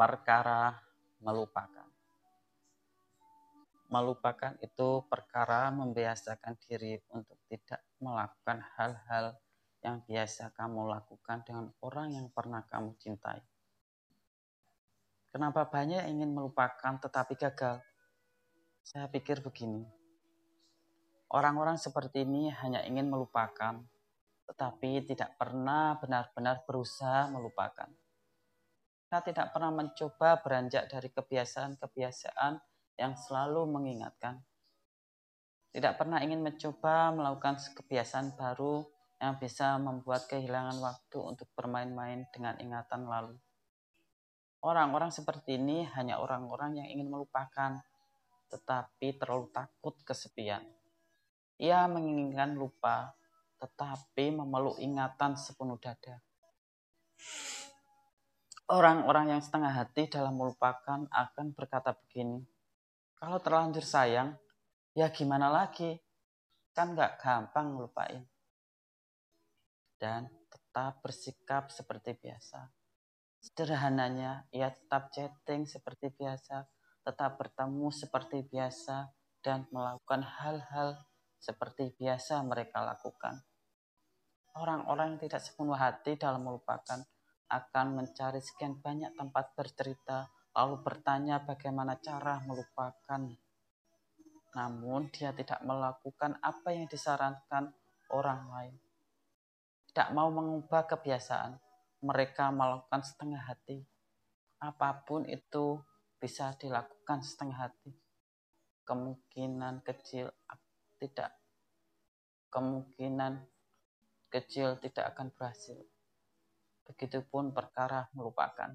perkara melupakan. Melupakan itu perkara membiasakan diri untuk tidak melakukan hal-hal yang biasa kamu lakukan dengan orang yang pernah kamu cintai. Kenapa banyak ingin melupakan tetapi gagal? Saya pikir begini. Orang-orang seperti ini hanya ingin melupakan, tetapi tidak pernah benar-benar berusaha melupakan kita tidak pernah mencoba beranjak dari kebiasaan-kebiasaan yang selalu mengingatkan. Tidak pernah ingin mencoba melakukan kebiasaan baru yang bisa membuat kehilangan waktu untuk bermain-main dengan ingatan lalu. Orang-orang seperti ini hanya orang-orang yang ingin melupakan, tetapi terlalu takut kesepian. Ia menginginkan lupa, tetapi memeluk ingatan sepenuh dada. Orang-orang yang setengah hati dalam melupakan akan berkata begini, kalau terlanjur sayang, ya gimana lagi? Kan gak gampang ngelupain. Dan tetap bersikap seperti biasa. Sederhananya, ia tetap chatting seperti biasa, tetap bertemu seperti biasa, dan melakukan hal-hal seperti biasa mereka lakukan. Orang-orang yang tidak sepenuh hati dalam melupakan akan mencari sekian banyak tempat bercerita, lalu bertanya bagaimana cara melupakan. Namun dia tidak melakukan apa yang disarankan orang lain. Tidak mau mengubah kebiasaan, mereka melakukan setengah hati. Apa pun itu bisa dilakukan setengah hati. Kemungkinan kecil tidak kemungkinan kecil tidak akan berhasil. Begitupun perkara melupakan.